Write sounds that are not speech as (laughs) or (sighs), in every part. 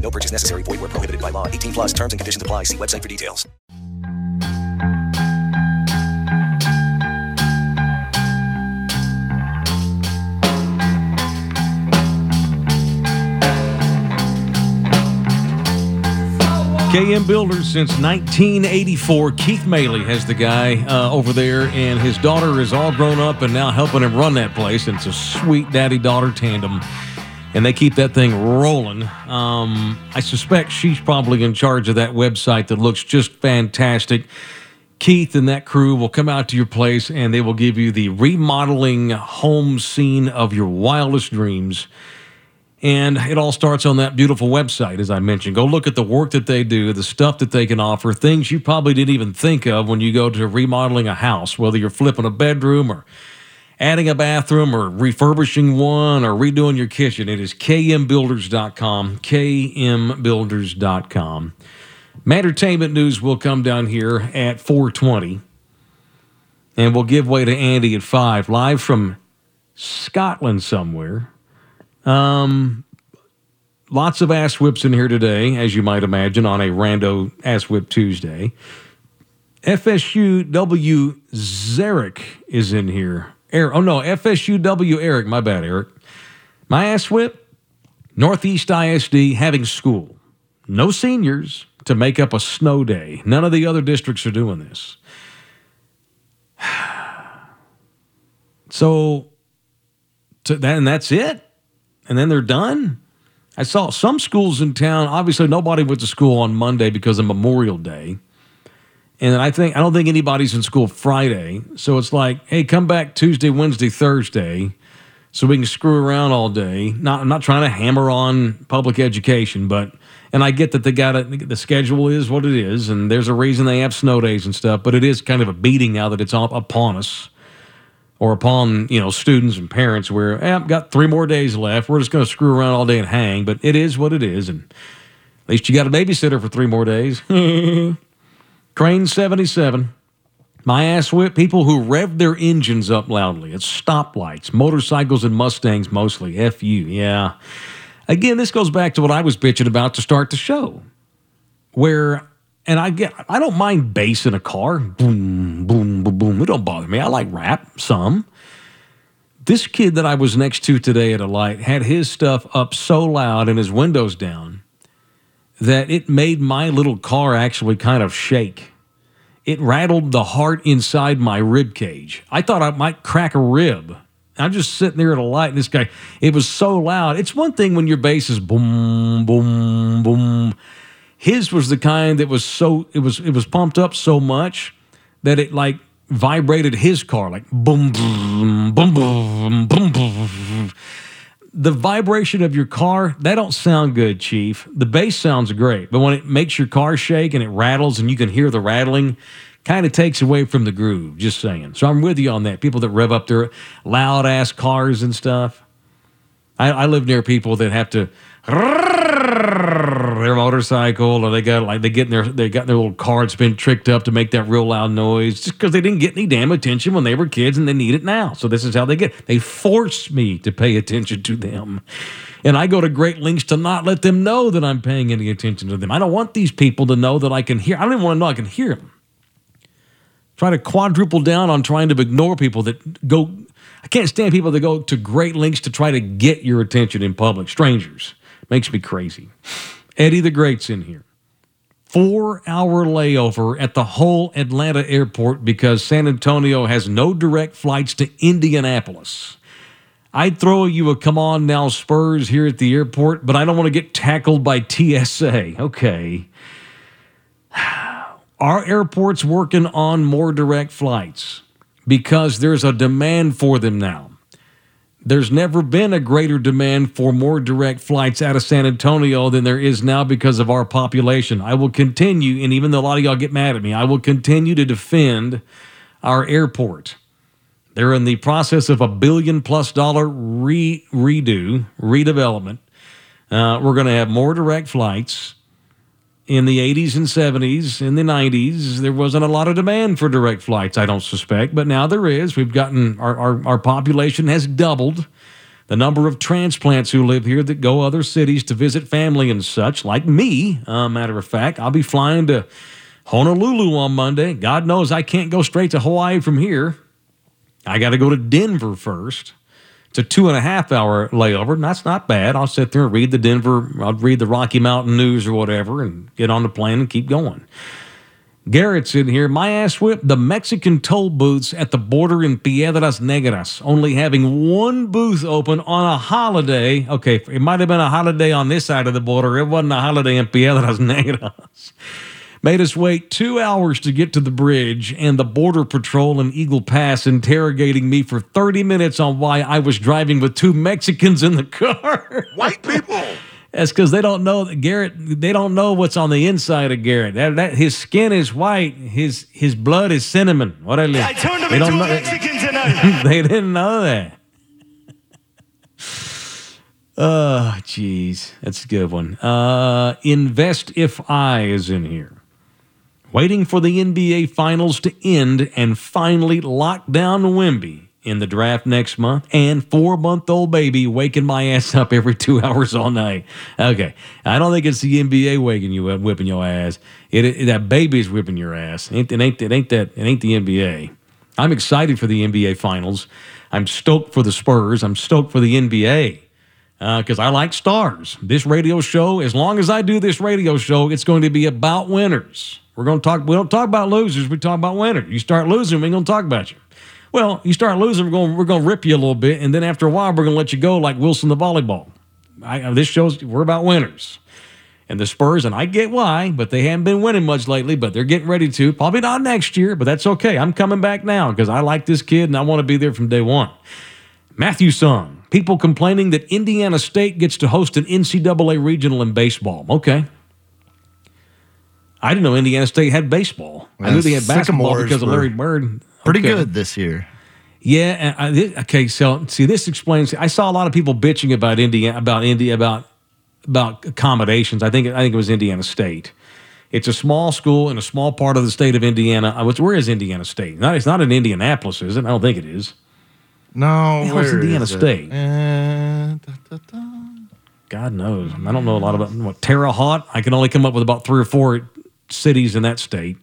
No purchase necessary. Void where prohibited by law. 18 plus terms and conditions apply. See website for details. KM Builders since 1984. Keith Maley has the guy uh, over there, and his daughter is all grown up and now helping him run that place. It's a sweet daddy daughter tandem, and they keep that thing rolling. Um, I suspect she's probably in charge of that website that looks just fantastic. Keith and that crew will come out to your place and they will give you the remodeling home scene of your wildest dreams. And it all starts on that beautiful website, as I mentioned. Go look at the work that they do, the stuff that they can offer, things you probably didn't even think of when you go to remodeling a house, whether you're flipping a bedroom or adding a bathroom or refurbishing one or redoing your kitchen. It is kmbuilders.com, kmbuilders.com. Entertainment news will come down here at 420. And we'll give way to Andy at 5, live from Scotland somewhere. Um, lots of ass whips in here today, as you might imagine, on a rando ass whip Tuesday. FSU W Zarek is in here. Eric, oh no, FSUW Eric, my bad, Eric. My ass whip, Northeast ISD having school. No seniors to make up a snow day. None of the other districts are doing this. (sighs) So, to and that's it and then they're done. I saw some schools in town. Obviously, nobody went to school on Monday because of Memorial Day. And I think I don't think anybody's in school Friday. So it's like, hey, come back Tuesday, Wednesday, Thursday, so we can screw around all day. Not I'm not trying to hammer on public education, but and I get that they got it. The schedule is what it is, and there's a reason they have snow days and stuff. But it is kind of a beating now that it's upon us or upon you know students and parents where hey, I've got three more days left. We're just going to screw around all day and hang. But it is what it is, and at least you got a babysitter for three more days. (laughs) Crane seventy seven. My ass whip people who rev their engines up loudly at stoplights, motorcycles and Mustangs mostly. F you, yeah. Again, this goes back to what I was bitching about to start the show, where and I get I don't mind bass in a car. Boom, boom, boom, boom. It don't bother me. I like rap some. This kid that I was next to today at a light had his stuff up so loud and his windows down that it made my little car actually kind of shake. It rattled the heart inside my rib cage. I thought I might crack a rib. I'm just sitting there at a light, and this guy, it was so loud. It's one thing when your bass is boom, boom, boom his was the kind that was so it was it was pumped up so much that it like vibrated his car like boom boom boom boom. The vibration of your car that don't sound good, Chief. The bass sounds great, but when it makes your car shake and it rattles and you can hear the rattling, kind of takes away from the groove. Just saying. So I'm with you on that. People that rev up their loud ass cars and stuff. I, I live near people that have to motorcycle or they got like they get their they got their little cards been tricked up to make that real loud noise just because they didn't get any damn attention when they were kids and they need it now. So this is how they get they force me to pay attention to them. And i go to great lengths to not let them know that i'm paying any attention to them. I don't want these people to know that i can hear i don't even want to know i can hear them try to quadruple down on trying to ignore people that go i can't stand people that go to great lengths to try to get your attention in public. Strangers. Makes me crazy. Eddie the Great's in here. Four hour layover at the whole Atlanta airport because San Antonio has no direct flights to Indianapolis. I'd throw you a come on now Spurs here at the airport, but I don't want to get tackled by TSA. Okay. (sighs) Our airport's working on more direct flights because there's a demand for them now. There's never been a greater demand for more direct flights out of San Antonio than there is now because of our population. I will continue, and even though a lot of y'all get mad at me, I will continue to defend our airport. They're in the process of a billion plus dollar re- redo, redevelopment. Uh, we're going to have more direct flights. In the 80s and 70s, in the 90s, there wasn't a lot of demand for direct flights, I don't suspect, but now there is. We've gotten, our, our, our population has doubled. The number of transplants who live here that go other cities to visit family and such, like me, uh, matter of fact, I'll be flying to Honolulu on Monday. God knows I can't go straight to Hawaii from here. I got to go to Denver first. It's a two and a half hour layover, and that's not bad. I'll sit there and read the Denver, I'll read the Rocky Mountain News or whatever, and get on the plane and keep going. Garrett's in here. My ass whipped the Mexican toll booths at the border in Piedras Negras, only having one booth open on a holiday. Okay, it might have been a holiday on this side of the border. It wasn't a holiday in Piedras (laughs) Negras made us wait two hours to get to the bridge, and the Border Patrol in Eagle Pass interrogating me for 30 minutes on why I was driving with two Mexicans in the car. (laughs) White people. That's because they don't know that Garrett. They don't know what's on the inside of Garrett. That, that his skin is white. His his blood is cinnamon. What I I turned him into a Mexican (laughs) tonight. they didn't know that. Oh, (laughs) jeez, that's a good one. Uh, Invest if I is in here waiting for the NBA Finals to end and finally lock down Wemby in the draft next month, and four month old baby waking my ass (laughs) up every two hours all night. Okay, I don't think it's the NBA waking you up, whipping your ass. It, it that baby's whipping your ass. It, it ain't it ain't that it ain't the NBA. I'm excited for the NBA Finals. I'm stoked for the Spurs. I'm stoked for the NBA because uh, I like stars. This radio show, as long as I do this radio show, it's going to be about winners. We're going to talk. We don't talk about losers. We talk about winners. You start losing, we're going to talk about you. Well, you start losing, we're going we're going to rip you a little bit, and then after a while, we're going to let you go like Wilson the volleyball. I, uh, this shows we're about winners. And the Spurs, and I get why, but they haven't been winning much lately, but they're getting ready to. Probably not next year, but that's okay. I'm coming back now because I like this kid and I want to be there from day one. Matthew Sung, people complaining that Indiana State gets to host an NCAA regional in baseball. Okay. I didn't know Indiana State had baseball. I knew they had basketball Sycamores because of were Larry Bird. Pretty Okay. good this year. Yeah. and I, thi- okay. So see, this explains. I saw a lot of people bitching about Indiana, about India, about about accommodations. I think I think it was Indiana State. It's a small school in a small part of the state of Indiana. Where is Indiana State? Not, it's not in Indianapolis, is it? I don't think it is. No, where Indiana is it? State? Uh, da, da, da. God knows. I don't know a lot about what Terre Haute. I can only come up with about three or four cities in that state.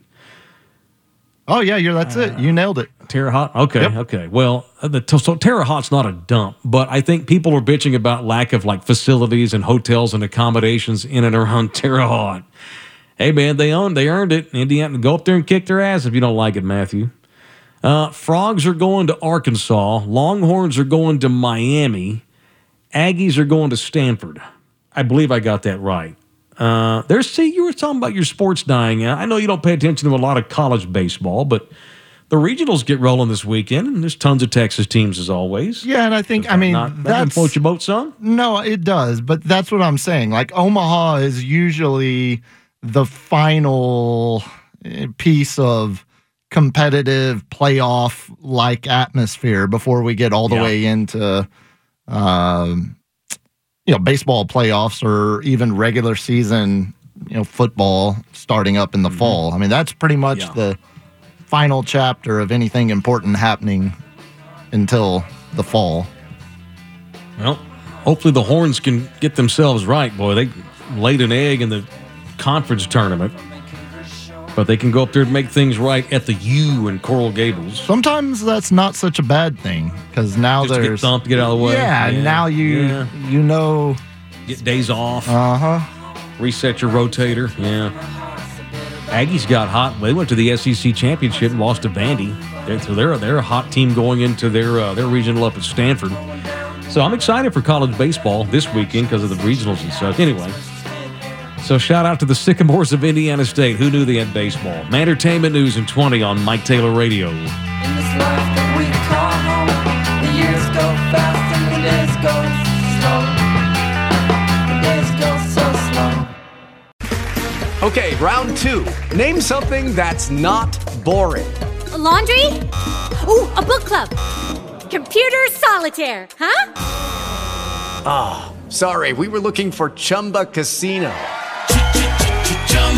Oh yeah, you're that's it. You nailed it. Terre Haute. Okay, Yep. okay. Well, uh, the, so Terre Haute's not a dump, but I think people are bitching about lack of like facilities and hotels and accommodations in and around (laughs) Terre Haute. Hey man, they owned, they earned it. Indiana, go up there and kick their ass if you don't like it, Matthew. Uh, Frogs are going to Arkansas. Longhorns are going to Miami. Aggies are going to Stanford. I believe I got that right. Uh, there's see, you were talking about your sports dying out. I know you don't pay attention to a lot of college baseball, but the regionals get rolling this weekend, and there's tons of Texas teams as always. Yeah, and I think I mean Not, that that's float your boat some. no, it does, but that's what I'm saying. Like Omaha is usually the final eh, piece of competitive playoff like atmosphere before we get all the Yeah. way into um, you know baseball playoffs or even regular season you know football starting up in the fall. I mean that's pretty much Mm-hmm. Yeah. the final chapter of anything important happening until the fall. Well, hopefully the Horns can get themselves right, boy. They laid an egg in the conference tournament, but they can go up there and make things right at the U in Coral Gables. Sometimes that's not such a bad thing because now Just get there's thumped, get out of the way. Yeah, Yeah, now you yeah. you know. Get days off, Uh huh. reset your rotator. Yeah. Aggies got hot. They went to the SEC championship and lost to Vandy. They're, so they're they're a hot team going into their uh, their regional up at Stanford. So I'm excited for college baseball this weekend because of the regionals and such. Anyway, so shout out to the Sycamores of Indiana State. Who knew they had baseball? Entertainment news in 20 on Mike Taylor Radio. Okay, round two. Name something that's not boring. A laundry? Ooh, a book club. Computer solitaire, huh? Ah, oh, sorry, we were looking for Chumba Casino.